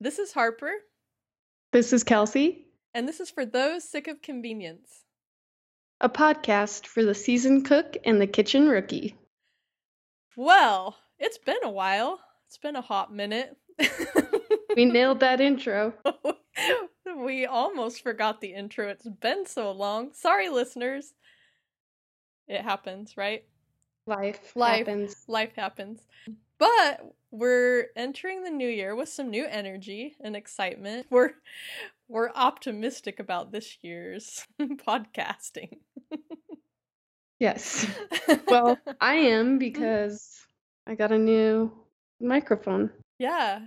This is Harper, This is Kelsey, and this is for those sick of convenience. a podcast for the seasoned cook and the kitchen rookie. Well, it's been a while. It's been a hot minute. We nailed that intro. we almost forgot the intro. It's been so long. Sorry, listeners. It happens, right? Life, Life. happens. Life happens. But we're entering the new year with some new energy and excitement. We're we're optimistic about this year's podcasting. Yes. Well, I am because I got a new microphone. yeah,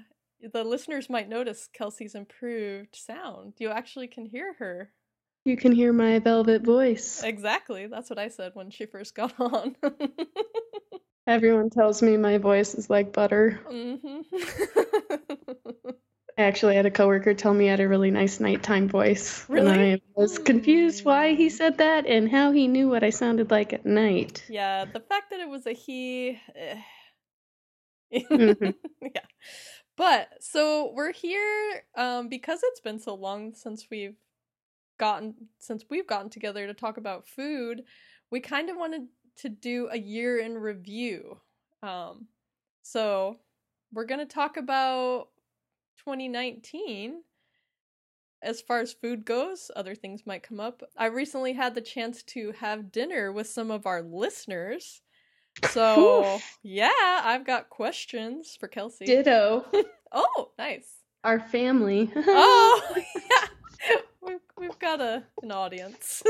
the listeners might notice Kelsey's improved sound. You actually can hear her. You can hear my velvet voice. Exactly. That's what I said when she first got on. Everyone tells me my voice is like butter. hmm I actually had a coworker tell me I had a really nice nighttime voice. Really? And I was confused why he said that and how he knew what I sounded like at night. yeah, the fact that it was a he. eh. Mhm. yeah. But so we're here um, because it's been so long since we've gotten since we've gotten together to talk about food. We kind of wanted to do a year in review. Um, so we're gonna talk about 2019 as far as food goes, other things might come up. I recently had the chance to have dinner with some of our listeners. So, Oof. yeah, I've got questions for Kelsey. Ditto. oh, nice. Our family. Oh, yeah. We've, we've got a an audience.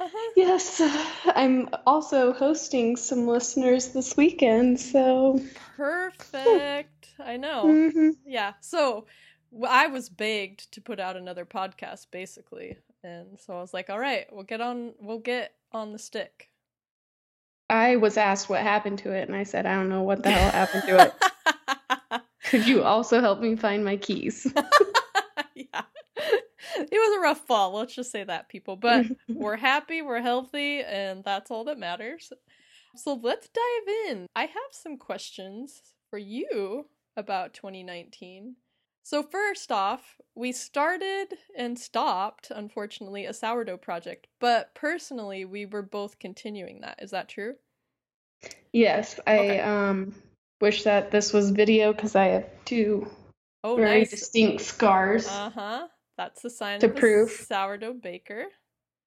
Uh-huh. Yes, I'm also hosting some listeners this weekend, so Perfect. I know. Mhm. Yeah. So I was begged to put out another podcast, basically, and so I was like, "All right, we'll get on. We'll get on the stick." I was asked what happened to it, and I said, I don't know what the hell happened to it. Could you also help me find my keys? yeah. It was a rough fall, let's just say that, people. But we're happy, we're healthy, and that's all that matters. So let's dive in. I have some questions for you about 2019. So, first off, we started and stopped, unfortunately, a sourdough project, but personally, we were both continuing that. Is that true? Yes, I Okay. um wish that this was video because I have two Oh, very nice. distinct scars. Uh huh. That's the sign To of a prove. sourdough baker.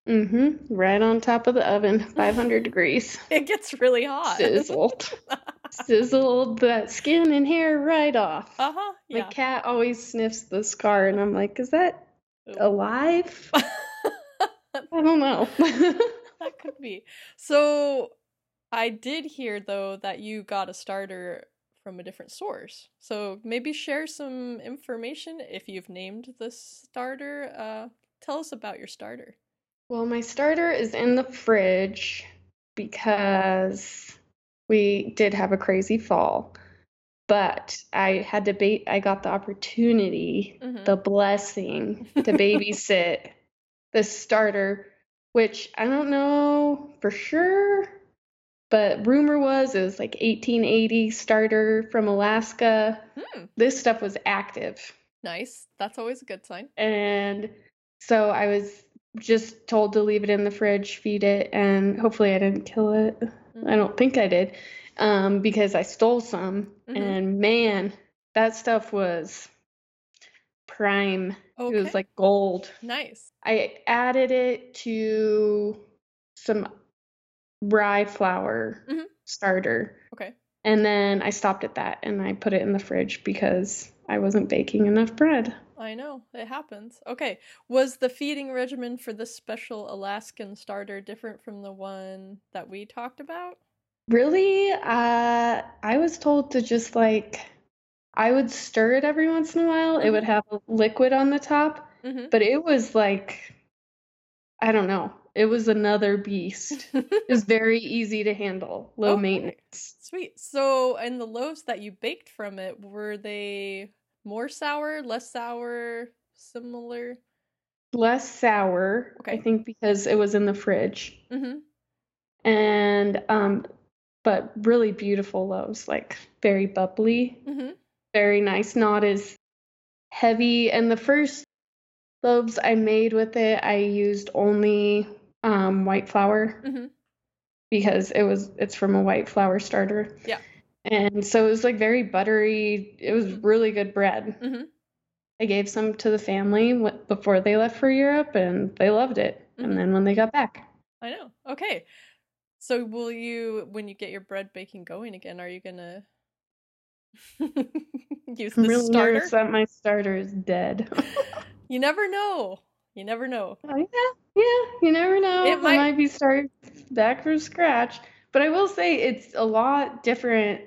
Mm-hmm. Right on top of the oven, 500 degrees. It gets really hot. Sizzled. Sizzled that skin and hair right off. Uh huh. My cat always sniffs the scar, and I'm like, is that Ooh. alive? I don't know. that could be. So, I did hear though that you got a starter from a different source. So maybe share some information if you've named the starter. Uh, tell us about your starter. Well, my starter is in the fridge because we did have a crazy fall. But I had to bait, I got the opportunity, Mhm. the blessing to babysit the starter, which I don't know for sure, but rumor was it was like 1880 starter from Alaska. Hmm. This stuff was active. Nice. That's always a good sign. And so I was just told to leave it in the fridge, feed it, and hopefully I didn't kill it. I don't think I did, um, because I stole some. Mhm. And man, that stuff was prime. It was like gold. nice. I added it to some rye flour Mhm. starter. Okay. And then I stopped at that and I put it in the fridge because I wasn't baking enough bread. I know, it happens. Okay. Was the feeding regimen for this special Alaskan starter different from the one that we talked about? Really, uh, I was told to just like, I would stir it every once in a while. It would have liquid on the top, Mm-hmm. but it was like, I don't know. It was another beast. It was very easy to handle, low Okay. maintenance. Sweet. So, and the loaves that you baked from it, were they more sour, less sour, similar? Less sour, okay. I think, because it was in the fridge. Mm-hmm. And um, but really beautiful loaves, like very bubbly. Mm-hmm. very nice, not as heavy. And the first loaves I made with it, I used only um, white flour hmm because it was it's from a white flour starter. Yeah. And so it was like very buttery. It was really good bread. hmm I gave some to the family before they left for Europe, and they loved it. Mhm. And then when they got back, I know. Okay. So will you when you get your bread baking going again, are you gonna use I'm the really starter? nervous that my starter is dead. You never know. You never know. Oh, yeah, yeah, you never know. It It might- might be starting back from scratch. But I will say it's a lot different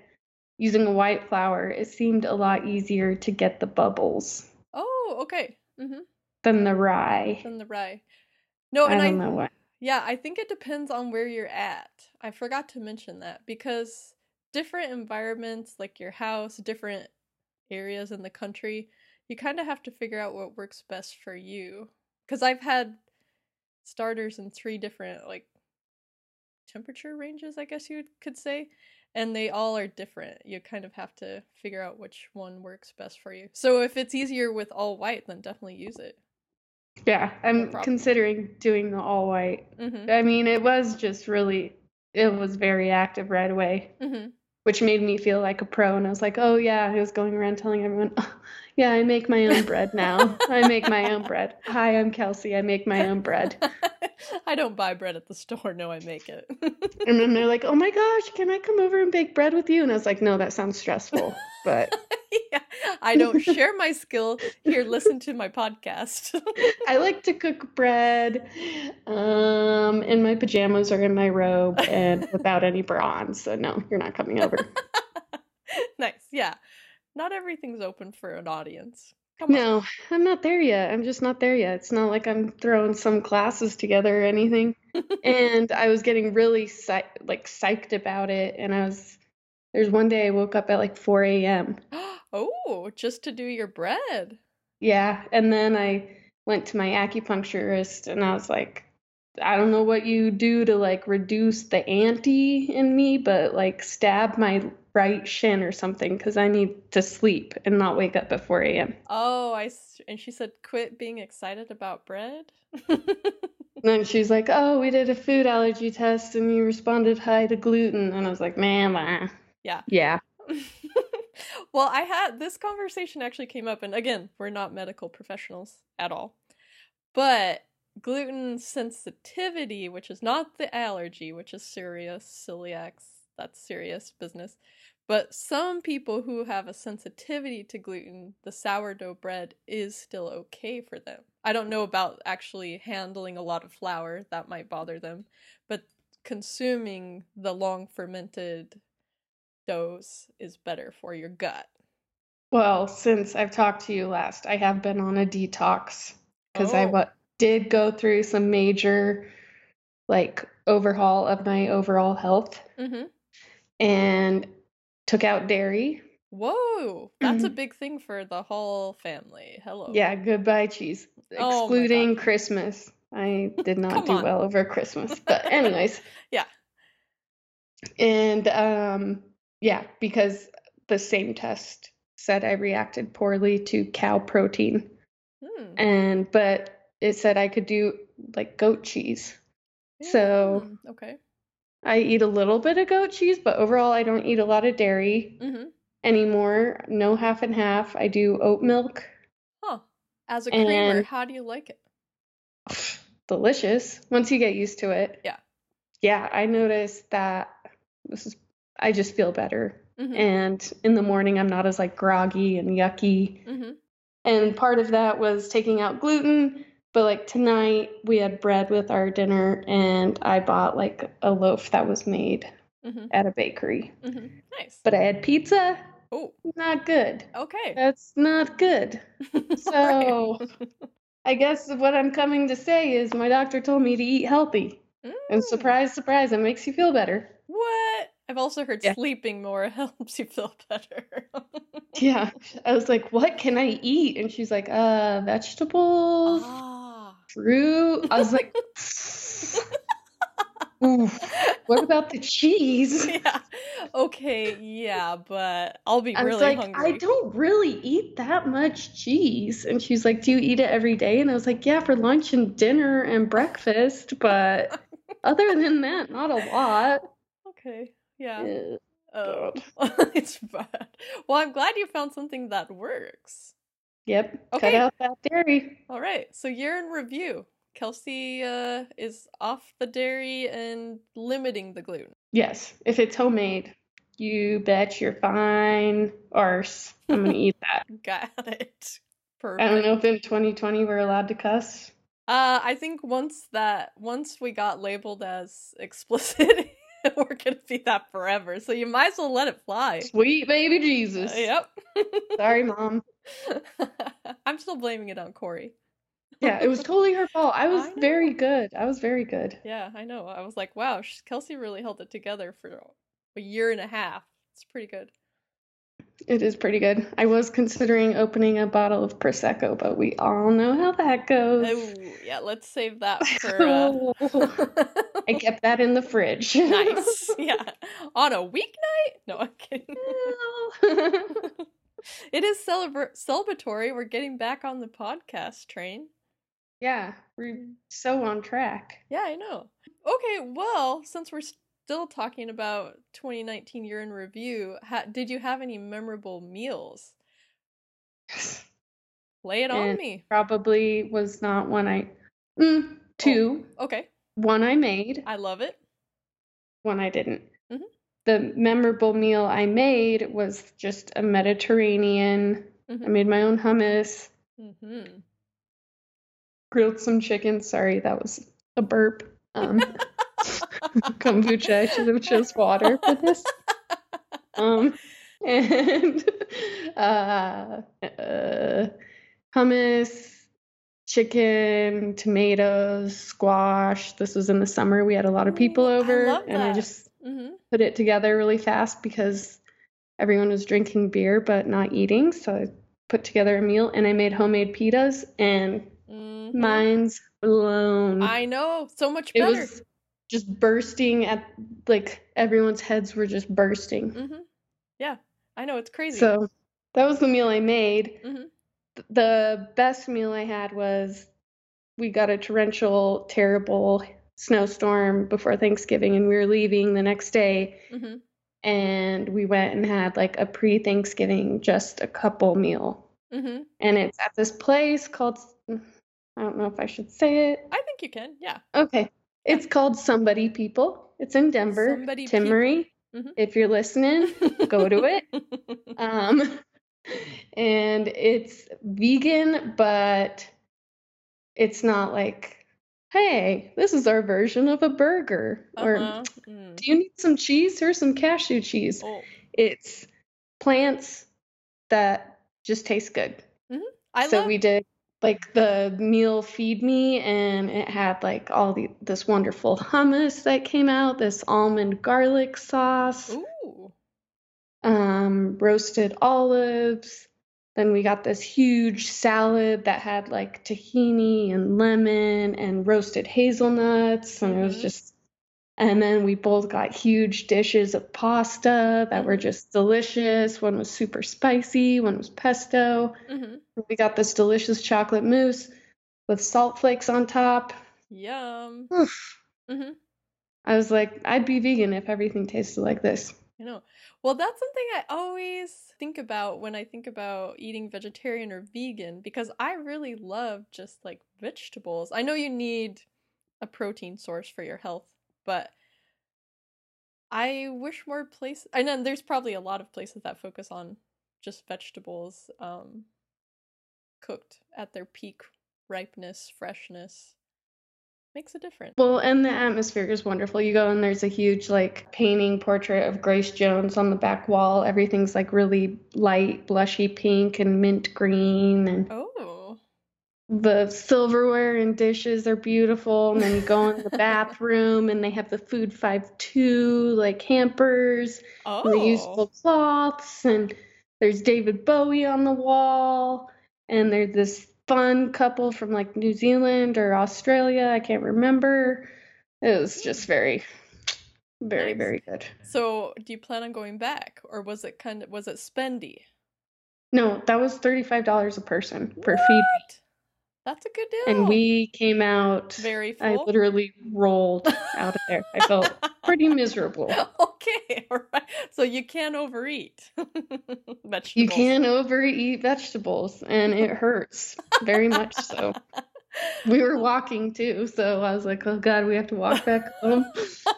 using a white flour. It seemed a lot easier to get the bubbles Oh, okay. Mm-hmm. than the rye. Then the rye. No, and I, don't know why. yeah, I think it depends on where you're at. I forgot to mention that because different environments, like your house, different areas in the country, you kind of have to figure out what works best for you. Because I've had starters in three different like temperature ranges, I guess you could say, and they all are different. You kind of have to figure out which one works best for you. So if it's easier with all white, then definitely use it. Yeah, I'm problem. considering doing the all white. Mm-hmm. I mean, it was just really, it was very active right away, Mm-hmm. Which made me feel like a pro. And I was like, oh, yeah, I was going around telling everyone, oh, yeah, I make my own bread now. I make my own bread. Hi, I'm Kelsey. I make my own bread. I don't buy bread at the store. No, I make it. And then they're like, oh my gosh, can I come over and bake bread with you? And I was like, no, that sounds stressful. But yeah, I don't share my skill. Here, listen to my podcast. I like to cook bread um, in my pajamas or in my robe and without any bra on. So, no, you're not coming over. nice. Yeah. Not everything's open for an audience. Come on. No, I'm not there yet. I'm just not there yet. It's not like I'm throwing some classes together or anything. And I was getting really psy- like psyched about it. And I was, there's one day I woke up at like 4 a.m. oh, just to do your bread. Yeah, and then I went to my acupuncturist and I was like, I don't know what you do to like reduce the ante in me, but like stab my right shin or something because I need to sleep and not wake up at 4 a.m. Oh, I and she said quit being excited about bread. And then she's like, Oh, we did a food allergy test and you responded high to gluten. And I was like, Man, Yeah. yeah. well, I had this conversation actually came up, and again, we're not medical professionals at all. But gluten sensitivity, which is not the allergy, which is serious, celiacs, that's serious business. But some people who have a sensitivity to gluten, the sourdough bread is still okay for them. I don't know about actually handling a lot of flour, that might bother them, but consuming the long fermented doughs is better for your gut. Well, since I've talked to you last, I have been on a detox because I Oh. wa- did go through some major like overhaul of my overall health Mm-hmm. and took out dairy. Whoa, that's a big thing for the whole family. Hello. Yeah, goodbye cheese, Oh excluding. Christmas. I did not do on. well over Christmas, but anyways. Yeah. And um yeah, because the same test said I reacted poorly to cow protein. Hmm. and but it said I could do like goat cheese. So Mm, okay. I eat a little bit of goat cheese, but overall I don't eat a lot of dairy Mm-hmm. anymore. No half and half. I do oat milk. Huh. As a creamer, And- how do you like it? Delicious once you get used to it. Yeah. Yeah, I noticed that this is I just feel better. Mm-hmm. And in the morning I'm not as like groggy and yucky. Mm-hmm. And part of that was taking out gluten. But like tonight, we had bread with our dinner, and I bought like a loaf that was made Mm-hmm. at a bakery. Mm-hmm. Nice. But I had pizza, oh, not good. okay. That's not good. So I guess what I'm coming to say is my doctor told me to eat healthy. And Mm. surprise, surprise, it makes you feel better. What? I've also heard Yeah. sleeping more helps you feel better. Yeah. I was like, what can I eat? And she's like, uh, vegetables, ah. Fruit. I was like, what about the cheese? yeah. Okay, yeah, but I'll be I was like, hungry. I don't really eat that much cheese. And she's like, Do you eat it every day? And I was like, Yeah, for lunch and dinner and breakfast, but other than that, not a lot. Okay, yeah. Ugh, Oh, it's bad. Well, I'm glad you found something that works. Yep, cut Okay. out that dairy. All right, so year in review. Kelsey uh, is off the dairy and limiting the gluten. Yes, if it's homemade, you bet you're fine. Arse, I'm gonna eat that. Got it. I don't know if in 2020 we're allowed to cuss. Uh, I think once that once we got labeled as explicit, we're gonna be that forever. So you might as well let it fly. Sweet baby Uh, Jesus. yep. Sorry, mom. I'm still blaming it on Corey. Yeah, it was totally her fault. I was I very good. I was very good. Yeah, I know. I was like, wow, Kelsey really held it together for a year and a half. It's pretty good. It is pretty good. I was considering opening a bottle of Prosecco, but we all know how that goes. Oh, yeah, let's save that for uh I kept that in the fridge. nice. Yeah. On a weeknight? No, I'm kidding. It is celebra- celebratory. We're getting back on the podcast train. yeah, we're so on track. Yeah, I know. Okay, well, since we're still talking about 2019 year in review, ha- did you have any memorable meals? Lay it on me. probably was not one I. Mm, two. Okay, One I made, I love it. one I didn't. The memorable meal I made was just a Mediterranean. I Mhm. made my own hummus, Mhm. grilled some chicken. Sorry, that was a burp. Um, kombucha. I should have chose water for this. Um, and uh, uh, hummus, chicken, tomatoes, squash. This was in the summer. We had a lot of people I over, love and I just Mhm. put it together really fast because everyone was drinking beer but not eating. So I put together a meal and I made homemade pitas, and Mhm. mine's blown. I know, so much It better. was just bursting at like everyone's heads were just bursting. hmm Yeah, I know, it's crazy. So that was the meal I made. Mhm. The best meal I had was we got a torrential, terrible snowstorm before Thanksgiving, and we were leaving the next day, Mhm. and we went and had like a pre-Thanksgiving, just a couple meal. Mhm. And it's at this place called, I don't know if I should say it. I think you can. Yeah. Okay. It's called Somebody People. It's in Denver. Somebody Tim People. Marie, Mhm. if you're listening, go to it. Um, and it's vegan, but it's not like, hey, this is our version of a burger. Or Uh-huh. Mm. do you need some cheese? Here's some cashew cheese. Oh, It's plants that just taste good. I so love. we did like the meal feed me and it had like all the this wonderful hummus that came out, this almond garlic sauce, Ooh. um, roasted olives. Then we got this huge salad that had like tahini and lemon and roasted hazelnuts, and it was Mhm. just. And then we both got huge dishes of pasta that were Mhm. just delicious. One was super spicy, one was pesto. Mhm. We got this delicious chocolate mousse with salt flakes on top. Yum. Mhm. I was like, I'd be vegan if everything tasted like this. I know. Well, that's something I always think about when I think about eating vegetarian or vegan because I really love just like vegetables. I know you need a protein source for your health, but I wish more places. I know there's probably a lot of places that focus on just vegetables um, cooked at their peak ripeness, freshness. Makes a difference. Well, and the atmosphere is wonderful. You go and there's a huge like painting portrait of Grace Jones on the back wall. Everything's like really light, blushy pink and mint green and Oh. the silverware and dishes are beautiful. And then you go in the bathroom and they have the food five two like hampers and the Oh. cloths and there's David Bowie on the wall and there's this fun couple from like New Zealand or Australia, I can't remember. It was just very Very, Nice. very good. So, do you plan on going back, or was it kind of was it spendy? No, that was $35 a person for feed. That's a good deal. And we came out, very full. I literally rolled out of there. I felt pretty miserable. okay, all right. So you can't overeat vegetables. You can overeat vegetables and it hurts very much so. We were walking too, so I was like, oh God, we have to walk back home.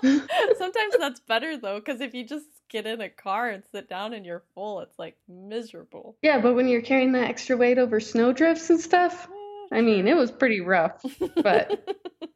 Sometimes that's better though, because if you just get in a car and sit down and you're full, it's like miserable. Yeah, but when you're carrying that extra weight over snowdrifts and stuff, I mean, it was pretty rough, but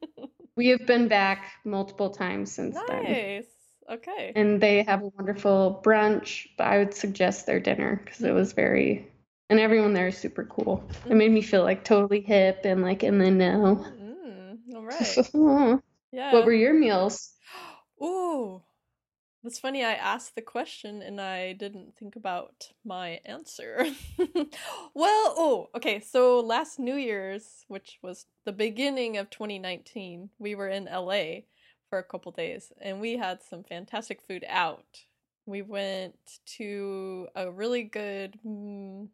we have been back multiple times since then. nice. Okay. And they have a wonderful brunch, but I would suggest their dinner because it was very, and everyone there is super cool. It made me feel like totally hip and like in the know. Mm, all right. Yeah. What were your meals? Ooh, that's funny. I asked the question and I didn't think about my answer. well, oh, okay. So last New Year's, which was the beginning of 2019, we were in LA for a couple days and we had some fantastic food out. We went to a really good, mm,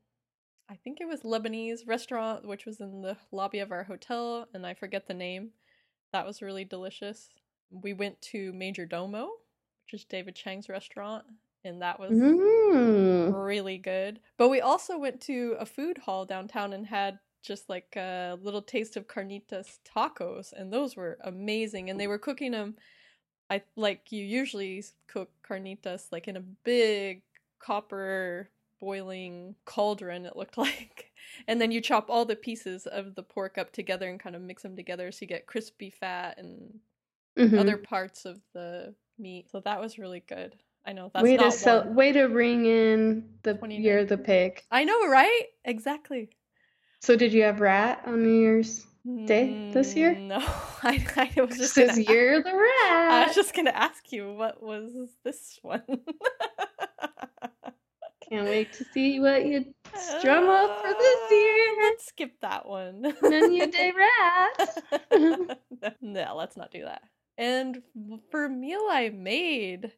I think it was Lebanese restaurant, which was in the lobby of our hotel, and I forget the name. That was really delicious. We went to Majordomo, which is David Chang's restaurant, and that was Mm. really good. But we also went to a food hall downtown and had just like a little taste of carnitas tacos, and those were amazing. And they were cooking them, I like you usually cook carnitas like in a big copper boiling cauldron. It looked like, and then you chop all the pieces of the pork up together and kind of mix them together so you get crispy fat and Mhm. other parts of the meat. So that was really good. I know that's way not to sell, one. way to ring in the year of the 2019. pig. I know, right? Exactly. So did you have rat on New Year's Day this year? Mm, No, I, I was This just gonna. is year the I was just gonna ask you what was this one. Can't wait to see what you strum up for this Uh, year. Let's skip that one. Menu day rat. no, let's not do that. And for meal I made,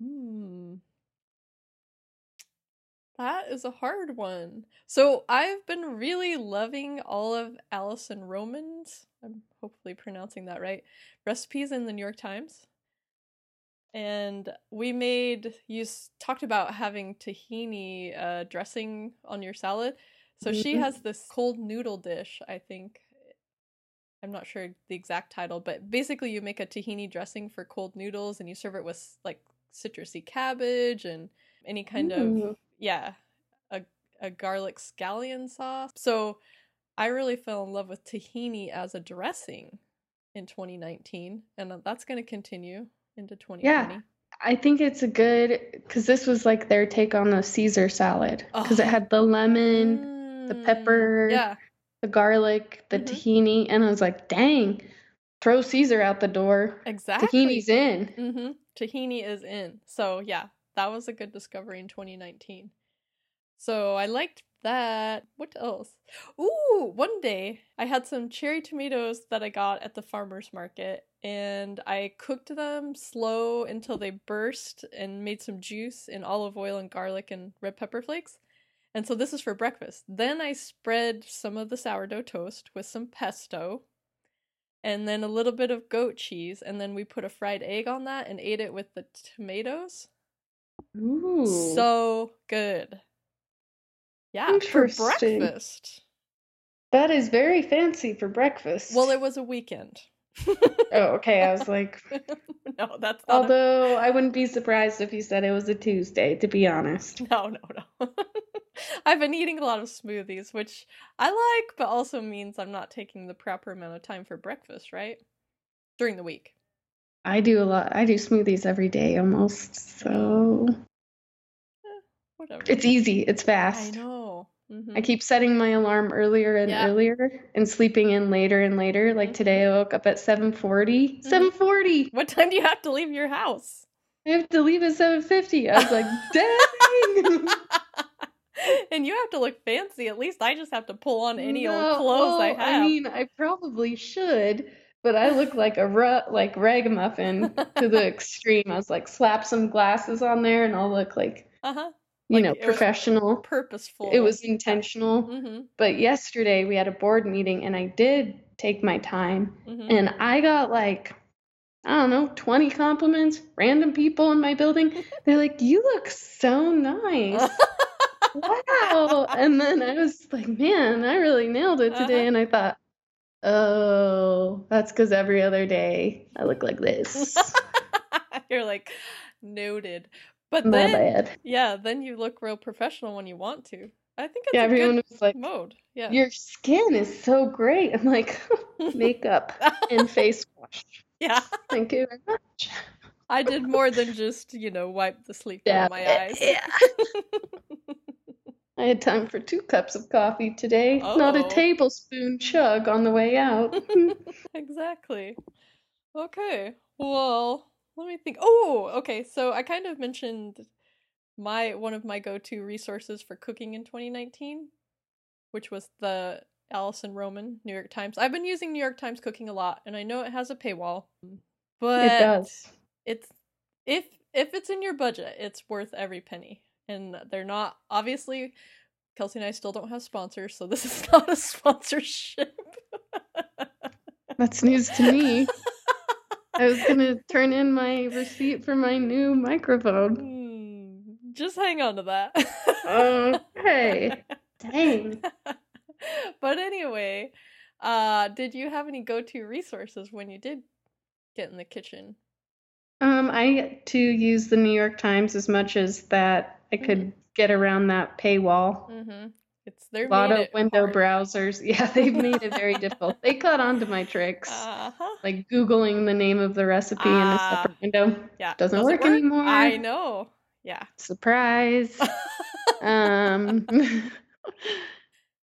hmm, that is a hard one. So I've been really loving all of Alison Roman's, I'm hopefully pronouncing that right, recipes in the New York Times. And we made, you talked about having tahini uh, dressing on your salad. So she Mhm. has this cold noodle dish, I think. I'm not sure the exact title, but basically you make a tahini dressing for cold noodles and you serve it with like citrusy cabbage and any kind of yeah, a a garlic scallion sauce. So I really fell in love with tahini as a dressing in 2019 and uh, that's going to continue into 2020. Yeah. I think it's a good because this was like their take on the Caesar salad because it Oh. had the lemon, the Mm, pepper, Yeah. The garlic, the Mhm. tahini, and I was like, dang, throw Caesar out the door. Exactly. Tahini's in. Mm-hmm. Tahini is in. So yeah, that was a good discovery in 2019. So I liked that. What else? Ooh, one day I had some cherry tomatoes that I got at the farmer's market and I cooked them slow until they burst and made some juice in olive oil and garlic and red pepper flakes. And so this is for breakfast. Then I spread some of the sourdough toast with some pesto and then a little bit of goat cheese, and then we put a fried egg on that and ate it with the tomatoes. Ooh. So good. Yeah, for breakfast. that is very fancy for breakfast. Well, it was a weekend. Oh, okay. I was like, no, that's not. although I wouldn't be surprised if you said it was a Tuesday, to be honest. No, no, no. I've been eating a lot of smoothies, which I like, but also means I'm not taking the proper amount of time for breakfast, right? During the week. I do a lot. I do smoothies every day almost. So Whatever. it's easy. It's fast. I know. Mhm. I keep setting my alarm earlier and Yeah. earlier and sleeping in later and later. Like Mhm. today I woke up at 7:40. Mhm. 7:40. What time do you have to leave your house? I have to leave at 7:50. I was like, "Dang." and you have to look fancy. At least I just have to pull on any No, old clothes I have. I mean, I probably should, but I look like a ru- like ragamuffin to the extreme. I was like, slap some glasses on there, and I'll look like Uh huh. you Like know professional. Purposeful. It was intentional. Mm-hmm. But yesterday we had a board meeting, and I did take my time, Mm-hmm. and I got like. I don't know, 20 compliments, random people in my building. They're like, You look so nice. Wow. And then I was like, man, I really nailed it today. Uh-huh. And I thought, oh, that's because every other day I look like this. You're like noted, but My then bad. yeah, then you look real professional when you want to. I think it's Yeah, everyone was like, mode. Yeah. your skin is so great. I'm like, makeup and face wash. yeah. Thank you very much. I did more than just you know wipe the sleep out of my eyes. Yeah. I had time for two cups of coffee today, not a Oh. tablespoon chug on the way out. exactly. Okay. Well, let me think. Oh, okay. So I kind of mentioned my one of my go-to resources for cooking in 2019, which was the Alison Roman New York Times. I've been using New York Times Cooking a lot, and I know it has a paywall, but it does. it's if if it's in your budget, it's worth every penny. And they're not obviously Kelsey and I still don't have sponsors, so this is not a sponsorship. That's news to me. I was gonna turn in my receipt for my new microphone. Hmm, just hang on to that. Okay. Dang. but anyway, uh did you have any go-to resources when you did get in the kitchen? Um, I get to use the New York Times as much as that I could get around that paywall. Mhm. It's their A lot of window browsers. Yeah, they've made it very difficult. They caught on to my tricks. Uh-huh. Like Googling the name of the recipe in a Ah. separate window. Yeah. Doesn't Does it work anymore. I know. Yeah. Surprise. Um,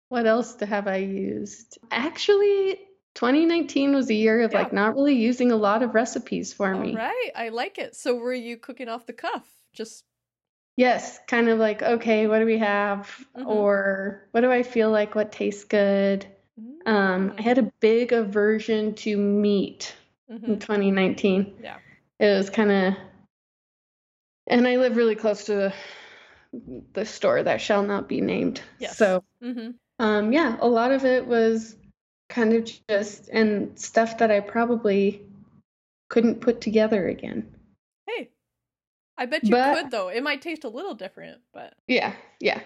what else to have I used? Actually, 2019 was a year of Yeah. like not really using a lot of recipes for All me. right. I like it. So were you cooking off the cuff? Just Yes, kind of like, okay, what do we have? Mhm. Or what do I feel like? What tastes good? Um, I had a big aversion to meat in Mhm. 2019. Yeah. It was kind of, and I live really close to the, the store that shall not be named. Yes. So, Mhm. um, yeah, a lot of it was kind of just and stuff that I probably couldn't put together again. I bet you But- could though. It might taste a little different, but Yeah, yeah.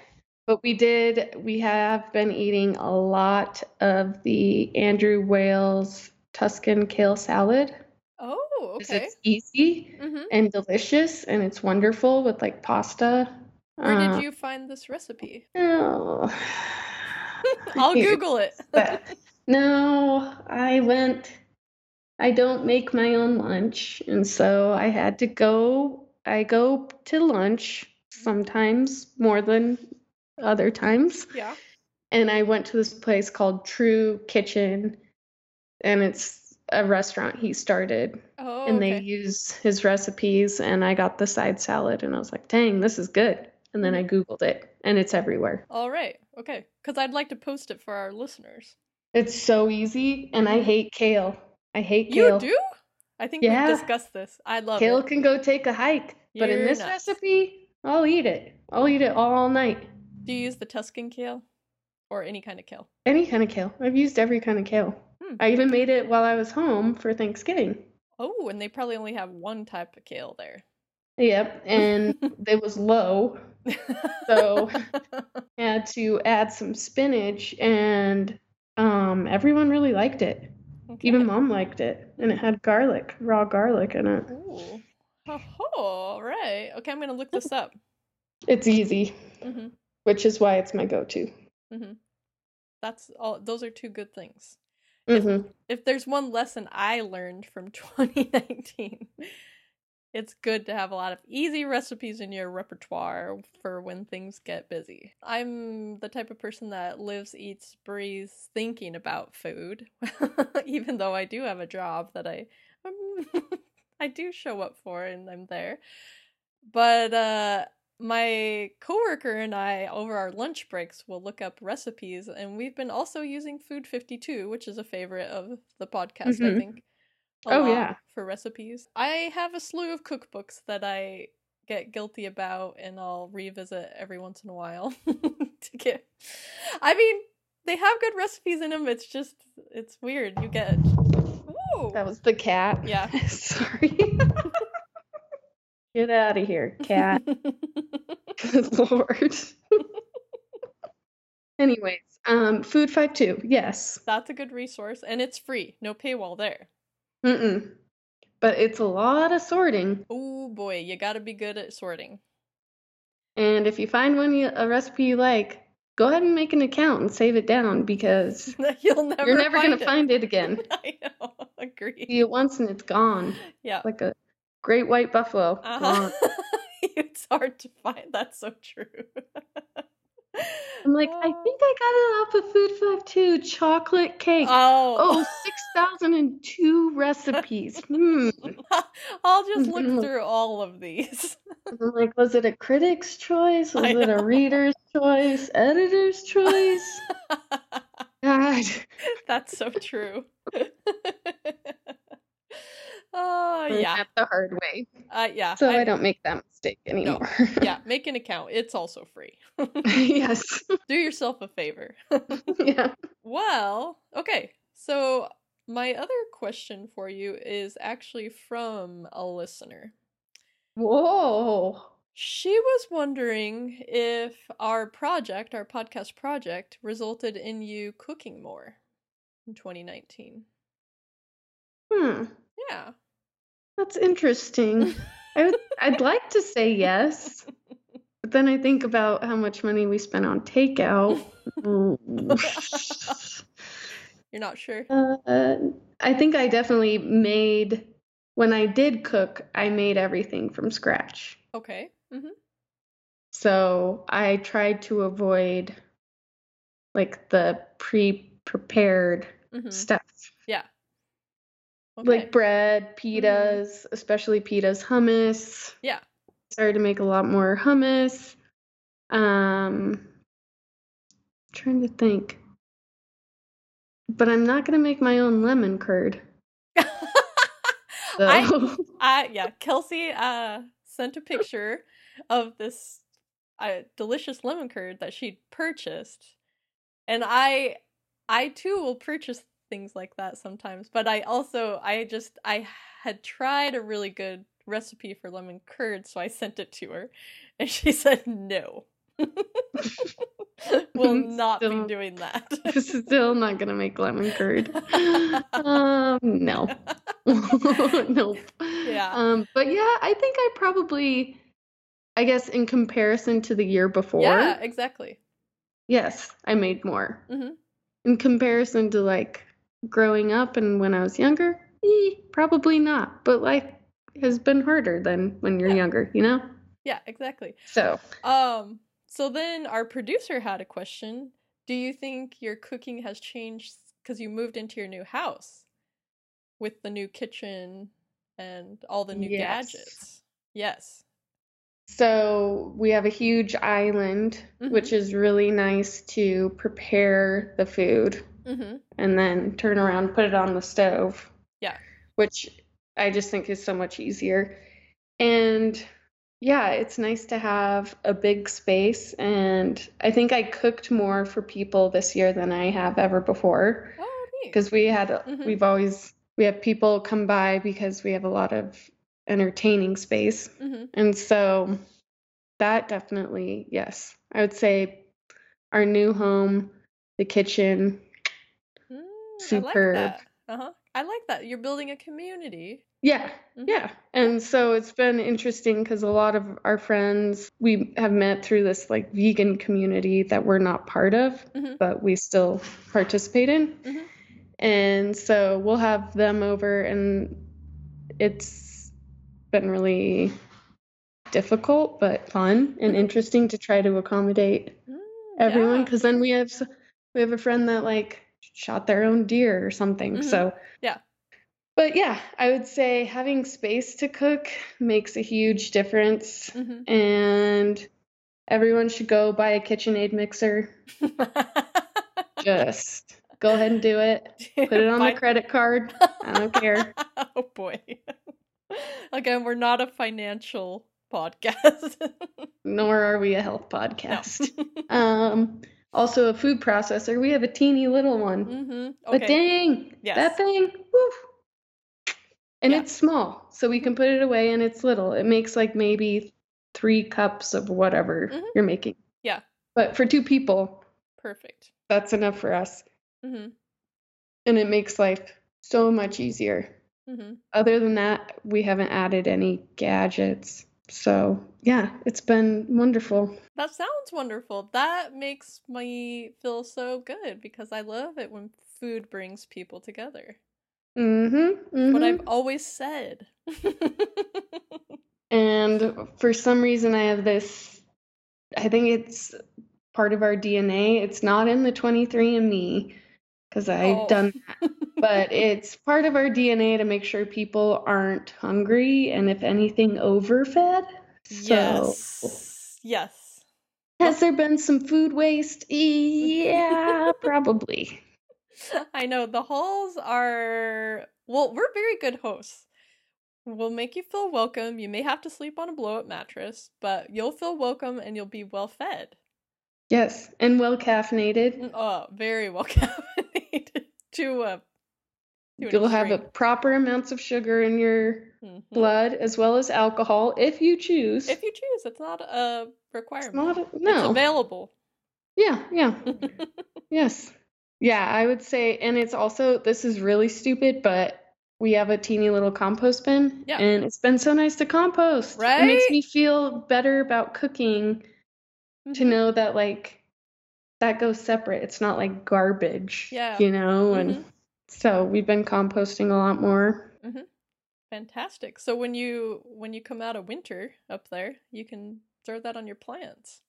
But we did, we have been eating a lot of the Andrew Weil's Tuscan kale salad. Oh, okay. It's easy Mhm. and delicious and it's wonderful with like pasta. Where Uh, did you find this recipe? Oh, I'll Google it. No, I went, I don't make my own lunch. And so I had to go, I go to lunch sometimes more than other times. yeah. And I went to this place called True Kitchen, and it's a restaurant he started. Oh, and they use his recipes, and I got the side salad, and I was like, dang, this is good. And then I mm-hmm. Googled it, and it's everywhere. All right. Okay. Because I'd like to post it for our listeners. It's so easy, and I mm-hmm. hate kale. I hate kale. You do? I think Yeah. we've discussed this. I love Kale it. can go take a hike, but in this nuts. recipe, I'll eat it. I'll eat it all night. Do you use the Tuscan kale? Or any kind of kale? Any kind of kale. I've used every kind of kale. Hmm. I even made it while I was home for Thanksgiving. Oh, and they probably only have one type of kale there. Yep, and it was low, So- had to add some spinach, and um, everyone really liked it. Okay. Even mom liked it, and it had garlic, raw garlic in it. Ooh. Oh, all right. Okay, I'm gonna look this up. It's easy, hmm which is why it's my go-to. hmm That's all. Those are two good things. hmm If there's one lesson I learned from 2019, it's good to have a lot of easy recipes in your repertoire for when things get busy. I'm the type of person that lives, eats, breathes thinking about food, even though I do have a job that I I do show up for and I'm there. But uh my coworker and I, over our lunch breaks, will look up recipes, and we've been also using Food 52, which is a favorite of the podcast, I Mhm. think. Oh, yeah. For recipes. I have a slew of cookbooks that I get guilty about, and I'll revisit every once in a while to get. I mean, they have good recipes in them, it's just, it's weird. You get. Ooh! That was the cat. Yeah. Sorry. Get out of here, cat. Good lord. Anyways, um, Food Five Two. Yes. That's a good resource, and it's free. No paywall there. Mm-mm. But it's a lot of sorting, Oh boy, you gotta be good at sorting. and if you find one you, a recipe you like, go ahead and make an account and save it down because You'll never. you're never gonna it. find it again. I know. Agree. See it once and it's gone, Yeah. like a great white buffalo. Uh-huh. It's hard to find. That's so true. I'm like, I think I got it off of Food Five Two chocolate cake. Oh. Oh, 6,002 recipes. Hmm. I'll just look through all of these. I'm like, was it a critic's choice? Was it a reader's choice? Editor's choice? God. That's so true. Oh, Learned yeah. the hard way. Uh, yeah. So I- I, don't make that mistake anymore. yeah, make an account. It's also free. yes. Do yourself a favor. yeah. Well, okay. So my other question for you is actually from a listener. Whoa. She was wondering if our project, our podcast project, resulted in you cooking more in 2019. Hmm. Yeah. That's interesting. I would, I'd like to say yes, but then I think about how much money we spent on takeout. You're not sure? Uh, I think I definitely made, when I did cook, I made everything from scratch. Okay. Mm-hmm. So I tried to avoid like the pre-prepared hmm stuff, Yeah. Like bread, pitas, especially pitas, hummus. Yeah. Started to make a lot more hummus. Um, trying to think. But I'm not gonna make my own lemon curd. So I- I yeah, Kelsey uh sent a picture of this uh, delicious lemon curd that she'd purchased. And I I too will purchase things like that sometimes, but I also I just I had tried a really good recipe for lemon curd, so I sent it to her and she said no. will not be doing that. still not gonna make lemon curd. Um, no. nope. Yeah. Um, but yeah, I think I probably, I guess, in comparison to the year before, yeah, exactly. yes, I made more. Mhm. In comparison to like growing up and when I was younger, eh, probably not. But life has been harder than when you're Yeah. younger, you know? Yeah, exactly. So, Um, so then our producer had a question. Do you think your cooking has changed because you moved into your new house with the new kitchen and all the new Yes. gadgets? Yes. so we have a huge island, Mhm. which is really nice to prepare the food. Mm-hmm. and then turn around put it on the stove. Yeah. Which I just think is so much easier. And yeah, it's nice to have a big space. And I think I cooked more for people this year than I have ever before. Oh. Because we had, Mhm. we've always, we have people come by because we have a lot of entertaining space. Mm-hmm. And so that definitely, yes, I would say our new home, the kitchen, Superb. I like that. Uh-huh. I like that. You're building a community. Yeah, Mhm. yeah. And so it's been interesting because a lot of our friends we have met through this like vegan community that we're not part of, Mhm. but we still participate in. Mhm. And so we'll have them over, and it's been really difficult but fun and Mhm. interesting to try to accommodate Mm, everyone yeah. because then we have we have a friend that like shot their own deer or something. Mhm. So Yeah. But yeah, I would say having space to cook makes a huge difference. Mhm. And everyone should go buy a KitchenAid mixer. Just go ahead and do it. Put it on the credit card. I don't care. oh boy. Again, we're not a financial podcast. Nor are we a health podcast. Um, also a food processor. We have a teeny little one. mm-hmm. But dang, Yes. that thing, woo. And Yeah. it's small, so we can put it away and it's little. It makes like maybe three cups of whatever Mhm. you're making. Yeah. But for two people, Perfect. that's enough for us. Mm-hmm. And it makes life so much easier. Mm-hmm. Other than that, we haven't added any gadgets. So, yeah, it's been wonderful. That sounds wonderful. That makes me feel so good because I love it when food brings people together. Mm-hmm. What mhm. I've always said. And for some reason, I have this, I think it's part of our DNA. It's not in the 23andMe because I've Oh. done that, but it's part of our DNA to make sure people aren't hungry and, if anything, overfed. So, yes. Yes. has there been some food waste? Yeah, probably. I know the halls are well, we're very good hosts. We'll make you feel welcome. You may have to sleep on a blow up mattress, but you'll feel welcome and you'll be well fed. Yes, and well caffeinated. Oh, very well caffeinated to uh to an You'll have a proper amounts of sugar in your Mhm. blood as well as alcohol if you choose. If you choose, it's not a It's requirement. not a, It's no. available. Yeah, yeah. Yes. Yeah, I would say, and it's also, this is really stupid, but we have a teeny little compost bin, Yeah. and it's been so nice to compost. Right? It makes me feel better about cooking to Mhm. know that, like, that goes separate. It's not like garbage, Yeah. you know? And Mhm. So we've been composting a lot more. Fantastic. So when you when you come out of winter up there, you can throw that on your plants.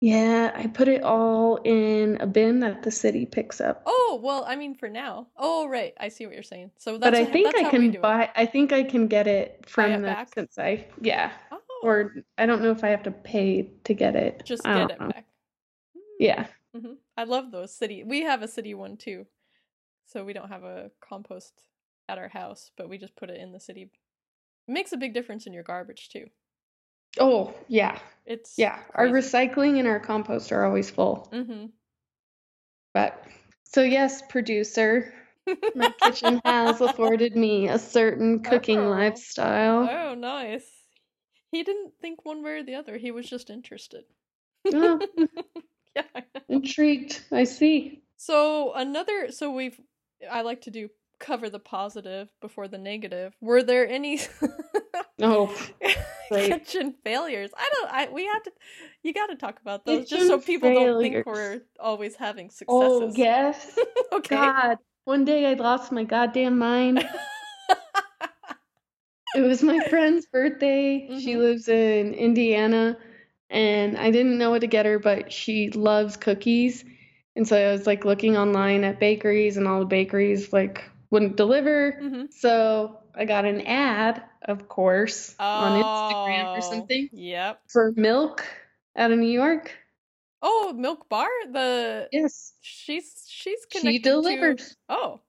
Yeah, I put it all in a bin that the city picks up. Oh, well, I mean for now. Oh, right. I see what you're saying. So that's But I think I can it. buy, I think I can get it from the since I, yeah. Oh, Or I don't know if I have to pay to get it. just get it know. back. Yeah. hmm I love those city. We have a city one too. So we don't have a compost at our house, but we just put it in the city. It makes a big difference in your garbage too. Oh, yeah. It's Yeah. Our recycling and our compost are always full. Mm-hmm. But so yes, producer, my kitchen has afforded me a certain cooking Oh. lifestyle. Oh, nice. He didn't think one way or the other. He was just interested. Oh, yeah. I intrigued. I see. So another so we've I like to do cover the positive before the negative. Were there any Oh, Great. kitchen failures? I don't I we had to you got to talk about those just so Kitchen people don't think we're always having successes. oh yes. okay. God. One day I lost my goddamn mind. It was my friend's birthday. She Mhm. lives in Indiana, and I didn't know what to get her, but she loves cookies. And so I was like looking online at bakeries, and all the bakeries like wouldn't deliver. Mhm. So I got an ad, of course, on Instagram or Oh, something Yep. for milk out of New York. Oh, Milk Bar, the Yes, she's she's she connected to delivers. Oh.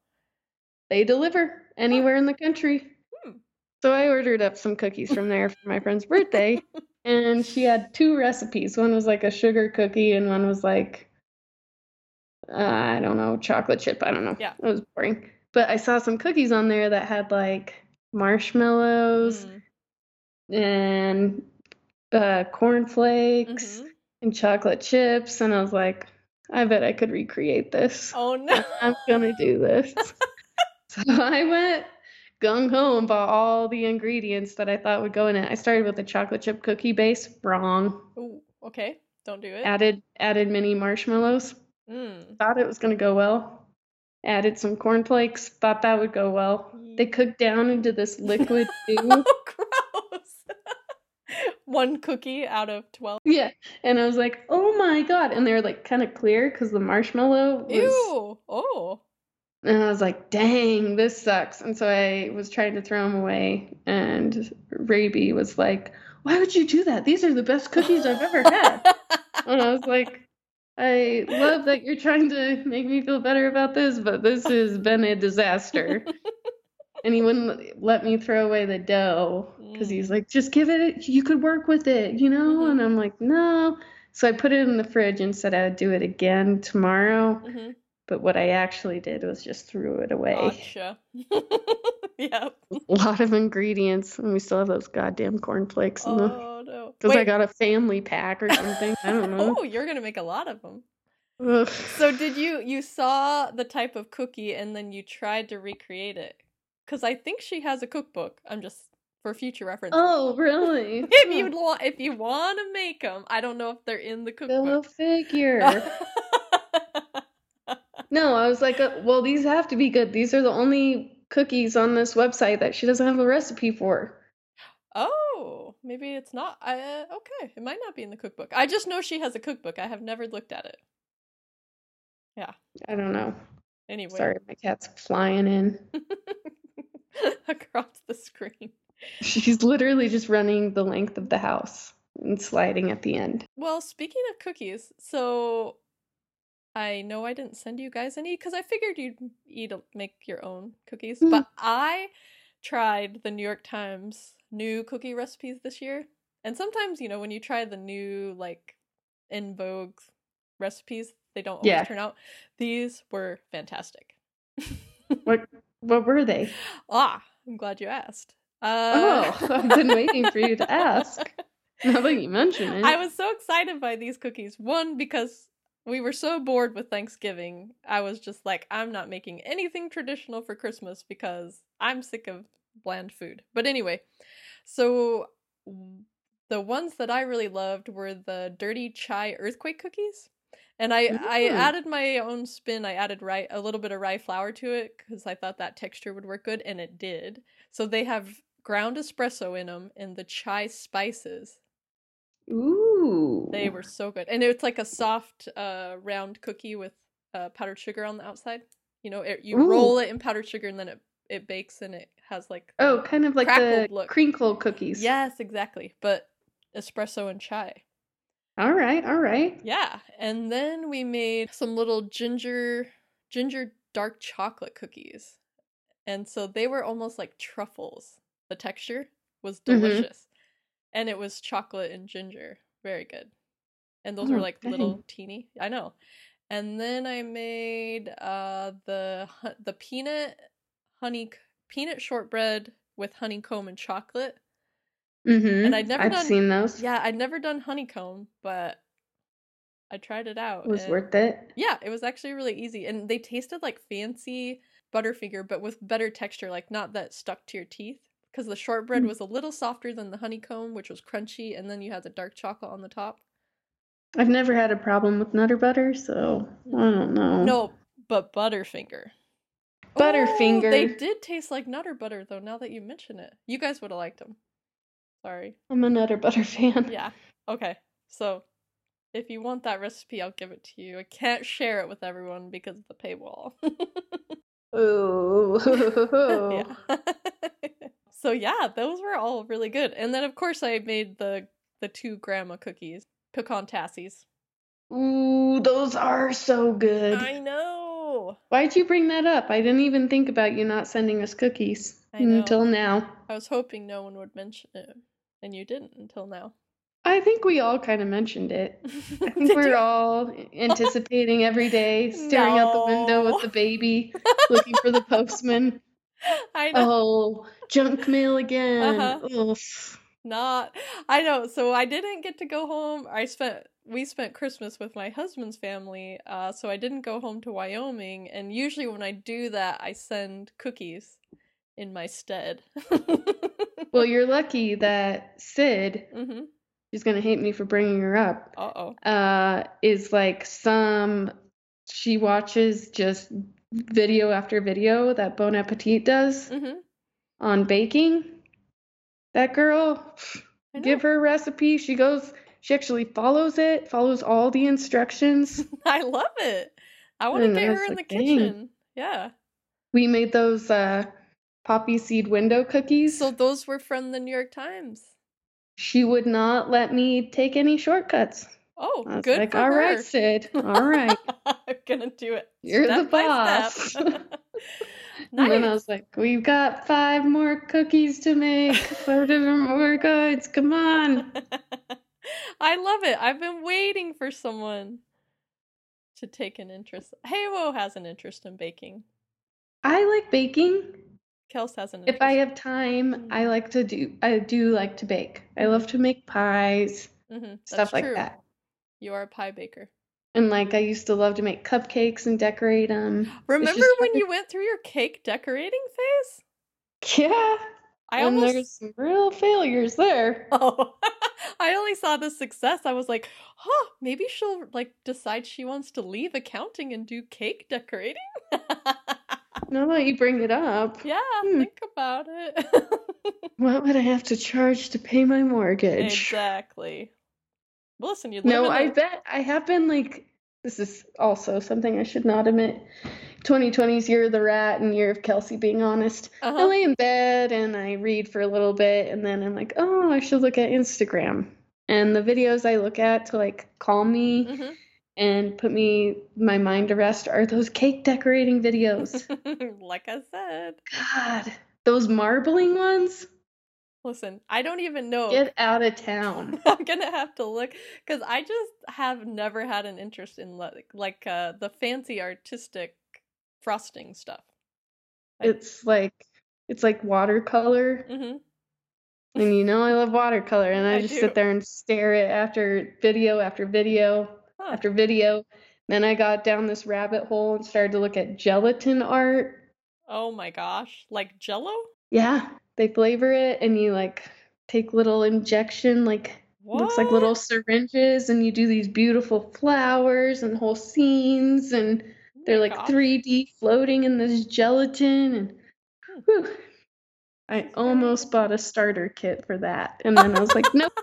They deliver anywhere in the country. Hmm. So I ordered up some cookies from there for my friend's birthday, and she had two recipes. One was like a sugar cookie, and one was like, uh, I don't know, chocolate chip. I don't know. Yeah. It was boring. But I saw some cookies on there that had like marshmallows Mm. and uh, cornflakes Mhm. and chocolate chips, and I was like, I bet I could recreate this. Oh no. I'm gonna do this. so I went gung ho and bought all the ingredients that I thought would go in it. I started with a chocolate chip cookie base. Wrong. Ooh, okay. Don't do it. Added added mini marshmallows. Mm. Thought it was gonna go well. Added some cornflakes. Thought that would go well. They cooked down into this liquid goo. Oh, gross. One cookie out of 12. Yeah, and I was like, "Oh my god!" And they were like kind of clear because the marshmallow was Ew. Oh. And I was like, dang, this sucks. And so I was trying to throw them away. And Raby was like, why would you do that? These are the best cookies I've ever had. and I was like, I love that you're trying to make me feel better about this, but this has been a disaster. and he wouldn't let me throw away the dough because he's like, just give it, you could work with it, you know? Mhm. And I'm like, no. So I put it in the fridge and said I would do it again tomorrow. hmm But what I actually did was just threw it away. Gotcha. yep. A lot of ingredients, and we still have those goddamn cornflakes in the. Oh no. Because I got a family pack or something. I don't know. Oh, you're gonna make a lot of them. Ugh. So did you you saw the type of cookie and then you tried to recreate it? Because I think she has a cookbook. I'm just for future reference. Oh, really? If you want, if you want to make them, I don't know if they're in the cookbook. Go figure. No, I was like, uh, well, these have to be good. These are the only cookies on this website that she doesn't have a recipe for. oh, maybe it's not. Uh, okay, it might not be in the cookbook. I just know she has a cookbook. I have never looked at it. Yeah. I don't know. Anyway, Sorry, my cat's flying in. across the screen. She's literally just running the length of the house and sliding at the end. Well, speaking of cookies, so I know I didn't send you guys any because I figured you'd eat make your own cookies, Mm. but I tried the New York Times new cookie recipes this year. And sometimes, you know, when you try the new like in vogue recipes, they don't always Yeah. turn out. These were fantastic. What what were they? ah, I'm glad you asked. Uh, Oh, I've been waiting for you to ask. Now that you mention it. I was so excited by these cookies. One, because we were so bored with Thanksgiving. I was just like, I'm not making anything traditional for Christmas because I'm sick of bland food. But anyway, so the ones that I really loved were the dirty chai earthquake cookies. And I, I added my own spin. I added rye, a little bit of rye flour to it because I thought that texture would work good, and it did. So they have ground espresso in them and the chai spices. Ooh. They were so good, and it's like a soft, uh, round cookie with uh, powdered sugar on the outside. You know, it, you Ooh. roll it in powdered sugar, and then it it bakes, and it has like Oh, kind of like the look. crinkle cookies. yes, exactly, but espresso and chai. All right, all right. Yeah, and then we made some little ginger ginger dark chocolate cookies, and so they were almost like truffles. The texture was Mhm. delicious, and it was chocolate and ginger, very good. And those were Oh, like dang. little teeny. I know. And then I made uh the the peanut honey peanut shortbread with honeycomb and chocolate. Mm-hmm. And I'd never I've done- seen those. Yeah, I'd never done honeycomb, but I tried it out. It was worth it. Yeah, it was actually really easy, and they tasted like fancy Butterfinger, but with better texture, like not that stuck to your teeth. Because the shortbread Mm. was a little softer than the honeycomb, which was crunchy, and then you had the dark chocolate on the top. I've never had a problem with Nutter Butter, so I don't know. No, but Butterfinger. Butterfinger. Oh, they did taste like Nutter Butter, though. Now that you mention it, you guys would have liked them. Sorry. I'm a Nutter Butter fan. Yeah. Okay. So, if you want that recipe, I'll give it to you. I can't share it with everyone because of the paywall. Ooh. yeah. So yeah, those were all really good. And then of course I made the the two grandma cookies, pecan tassies. Ooh, those are so good. I know. Why'd you bring that up? I didn't even think about you not sending us cookies until now. I was hoping no one would mention it, and you didn't until now. I think we all kind of mentioned it. I think we're you? all anticipating every day, staring out the window with the baby, looking for the postman. I know. Oh, junk mail again. Uh-huh. Not. I know. So I didn't get to go home. I spent. We spent Christmas with my husband's family, uh, so I didn't go home to Wyoming. And usually, when I do that, I send cookies in my stead. Well, you're lucky that Sid, hmm she's gonna hate me for bringing her up, Uh oh. uh, is like some, she watches just video after video that Bon Appetit does hmm on baking. That girl, give her a recipe. She goes, she actually follows it, follows all the instructions. I love it. I want to And get her in the kitchen. Yeah. We made those uh, poppy seed window cookies. So those were from the New York Times. she would not let me take any shortcuts. Oh, good like, all her. right, Sid. All right. I'm gonna do it. You're the boss. step. And then I was like, we've got five more cookies to make. Five different more goods. Come on. I love it. I've been waiting for someone to take an interest. Hey, Heywo has an interest in baking. I like baking. Kels has an If. I have time, I like to do I do like to bake. I love to make pies, Mhm, stuff that's like true. that. You are a pie baker. And like I used to love to make cupcakes and decorate them. Remember when you went through your cake decorating phase? Yeah. I and almost there's some real failures there. Oh, I only saw the success. I was like, huh, maybe she'll like decide she wants to leave accounting and do cake decorating. Now that you bring it up, yeah, Hmm. think about it. what would I have to charge to pay my mortgage? exactly. Well, Listen, you No, I I a- bet I have been like this is also something I should not admit. 2020's year of the rat and year of Kelsey being honest. I Uh-huh. lay in bed and I read for a little bit and then I'm like, oh, I should look at Instagram. And the videos I look at to like calm me Mhm. and put me my mind to rest are those cake decorating videos. like I said. God, those marbling ones? Listen, I don't even know. Get out of town. I'm gonna have to look because I just have never had an interest in like like uh, the fancy artistic frosting stuff. It's like it's like watercolor. hmm And you know I love watercolor, and I, I just do. sit there and stare at after video after video Huh. after video. Then I got down this rabbit hole and started to look at gelatin art. Oh my gosh, like Jello? Yeah, they flavor it, and you like take little injection, like looks like little syringes, and you do these beautiful flowers and whole scenes, and Oh they're my like gosh. 3D floating in this gelatin, and whew, I almost bought a starter kit for that, and then I was like, nope.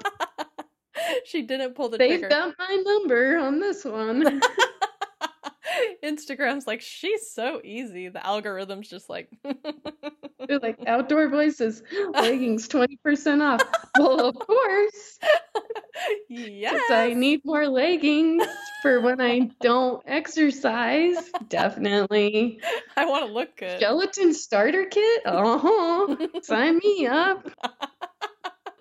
she didn't pull the They've trigger. got my number on this one. Instagram's like she's so easy. The algorithm's just like They're like outdoor voices, leggings 20% off. Well, of course, yes. I need more leggings for when I don't exercise. Definitely. I want to look good. Gelatin starter kit? Uh huh. Sign me up.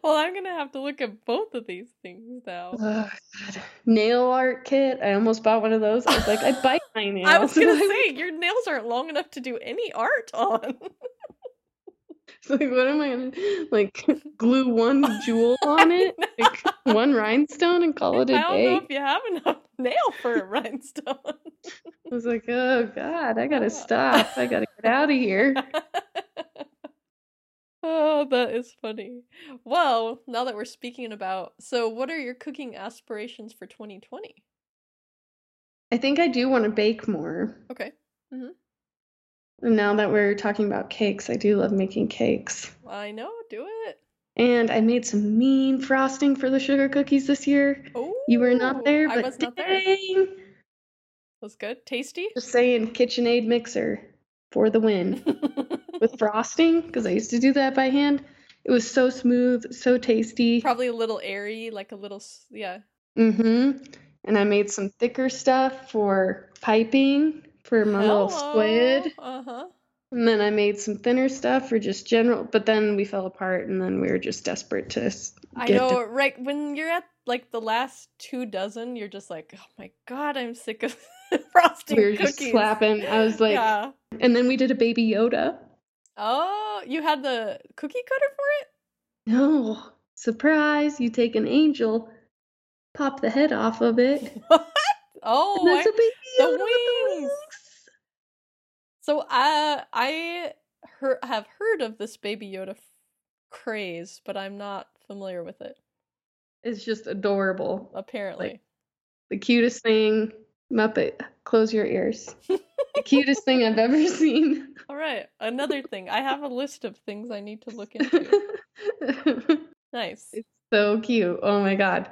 Well, I'm gonna have to look at both of these things now. Oh, God. Nail art kit. I almost bought one of those. I was like, I bite my nails. I was gonna say your nails aren't long enough to do any art on. It's like, what am I gonna like glue one jewel on it? Like one rhinestone and call it a I don't day? know if you have enough nail for a rhinestone. I was like, oh God, I gotta stop. I gotta get out of here. Oh, that is funny. Well, now that we're speaking about, so what are your cooking aspirations for 2020? I think I do want to bake more. Okay. Mm-hmm. And now that we're talking about cakes, I do love making cakes. I know, do it. And I made some mean frosting for the sugar cookies this year. Oh, You were not there, I but was not there. Was good, tasty. Just saying, KitchenAid mixer for the win. With frosting, because I used to do that by hand. It was so smooth, so tasty. Probably a little airy, like a little, yeah. Mm-hmm. And I made some thicker stuff for piping for my little squid. Uh huh. And then I made some thinner stuff for just general, but then we fell apart and then we were just desperate to I know, to- right? When you're at like the last two dozen, you're just like, oh my god, I'm sick of frosting we were cookies. just slapping. I was like, yeah. and then we did a baby Yoda. Oh, you had the cookie cutter for it? No, surprise, you take an angel, pop the head off of it. it? oh, that's I- a baby the Yoda the wings. wings. so uh, I have heard of this Baby Yoda f- craze, but I'm not familiar with it. It's just adorable. Apparently, The cutest thing. Muppet, close your ears. the cutest thing I've ever seen. all right. Another thing, I have a list of things I need to look into. Nice. It's so cute. Oh my god.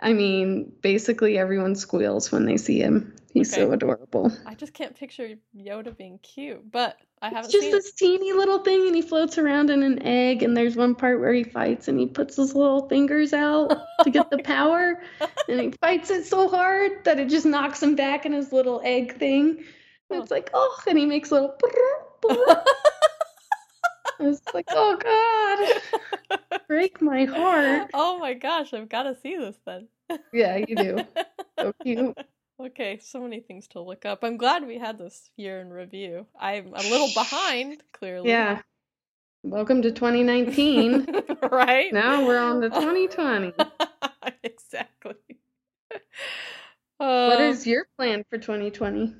I mean, basically everyone squeals when they see him. He's so adorable. I just can't picture Yoda being cute, but I haven't just it. this teeny little thing, and he floats around in an egg. And there's one part where he fights, and he puts his little fingers out to get the power, and he fights it so hard that it just knocks him back in his little egg thing. And it's like, oh, and he makes little. It's like, oh God, break my heart. oh my gosh, I've got to see this then. Yeah, you do. So cute. Okay, so many things to look up. I'm glad we had this year in review. I'm a little behind, clearly. Yeah. Welcome to 2019. right? Now we're on to 2020. exactly. What Uh, is your plan for 2020?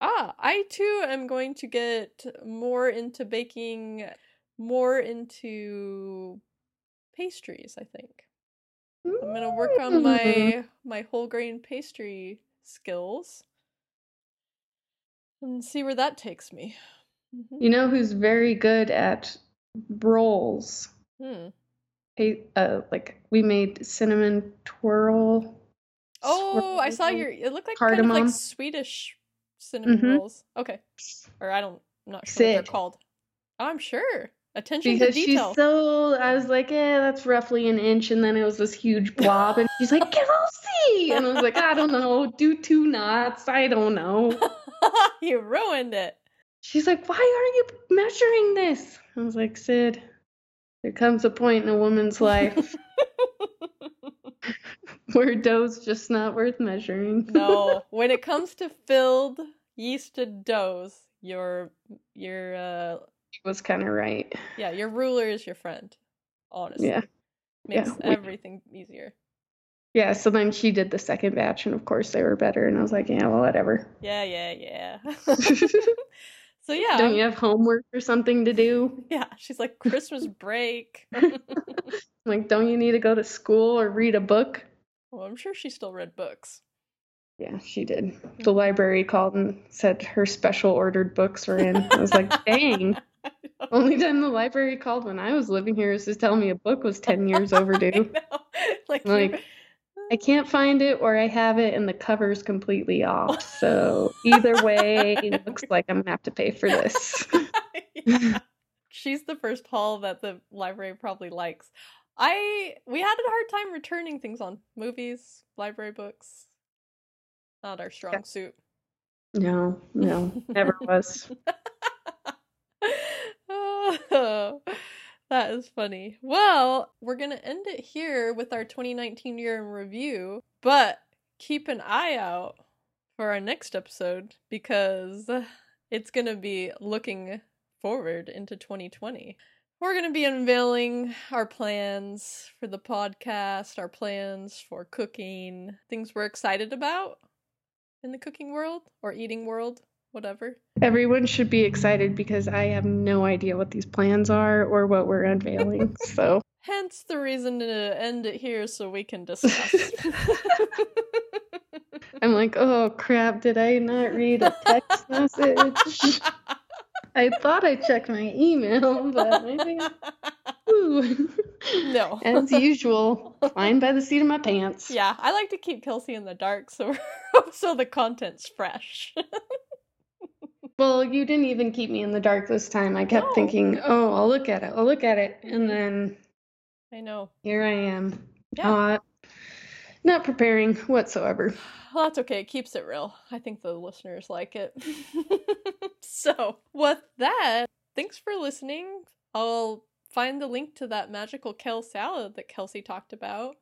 Ah, I too am going to get more into baking, more into pastries, I think. I'm gonna work on Mm. my my whole grain pastry skills and see where that takes me. Mhm. You know who's very good at rolls? Hmm. Hey, uh, like we made cinnamon twirl. Oh, I saw your. It looked like kind of like. Swedish cinnamon Mhm. rolls. Okay, or I don't, I'm not sure what they're called. I'm sure. Attention Because to she's so, I was like, yeah, that's roughly an inch, and then it was this huge blob, and she's like, Kelsey, and I was like, I don't know, do two knots, I don't know. you ruined it. She's like, why are you measuring this? I was like, Sid, there comes a point in a woman's life where dough's just not worth measuring. no, when it comes to filled yeasted doughs, your your uh She was kind of right. yeah, your ruler is your friend. Honestly, Yeah. makes yeah, we- everything easier. Yeah, so then she did the second batch, and of course they were better, and I was like, yeah, well, whatever. Yeah, yeah, yeah. so yeah, Don't you have homework or something to do? yeah. She's like Christmas break. Like, don't you need to go to school or read a book? Well, I'm sure she still read books. Yeah, she did. The library called and said her special ordered books were in. I was like, dang. Only time the library called when I was living here is to tell me a book was 10 years I overdue. know. Like, Like, I can't find it or I have it and the cover's completely off. So either way, it looks like I'm gonna have to pay for this. Yeah. She's the first haul that the library probably likes. I we had a hard time returning things on movies, library books. Not our strong Yeah. suit. No, no, never was. oh, that is funny. Well, we're going to end it here with our 2019 year in review, but keep an eye out for our next episode because it's going to be looking forward into 2020. We're going to be unveiling our plans for the podcast, our plans for cooking, things we're excited about in the cooking world or eating world, whatever. Everyone should be excited because I have no idea what these plans are or what we're unveiling. So Hence the reason to end it here so we can discuss. I'm like, oh crap, did I not read a text message? I thought I checked my email, but maybe. Ooh. no. As usual, flying by the seat of my pants. Yeah, I like to keep Kelsey in the dark so so the content's fresh. Well, you didn't even keep me in the dark this time. I kept No. thinking, oh, I'll look at it, I'll look at it. And then I know. here I am. Yeah. Not preparing whatsoever. Well, that's okay. It keeps it real. I think the listeners like it. so, with that, thanks for listening. I'll find the link to that magical kale salad that Kelsey talked about.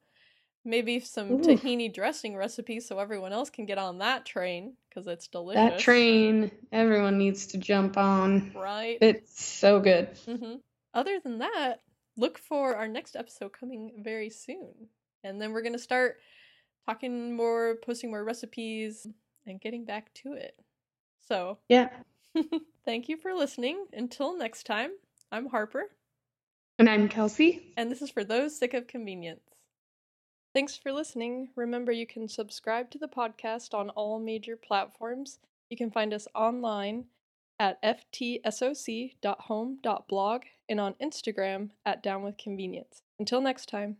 Maybe some Ooh. tahini dressing recipes so everyone else can get on that train because it's delicious. That train, everyone needs to jump on. Right? It's so good. hmm Other than that, look for our next episode coming very soon. And then we're going to start talking more, posting more recipes, and getting back to it. So, Yeah. thank you for listening. Until next time, I'm Harper, And I'm Kelsey. and this is for those sick of convenience. Thanks for listening. Remember, you can subscribe to the podcast on all major platforms. You can find us online at ftsoc.home.blog and on Instagram at downwithconvenience. Until next time.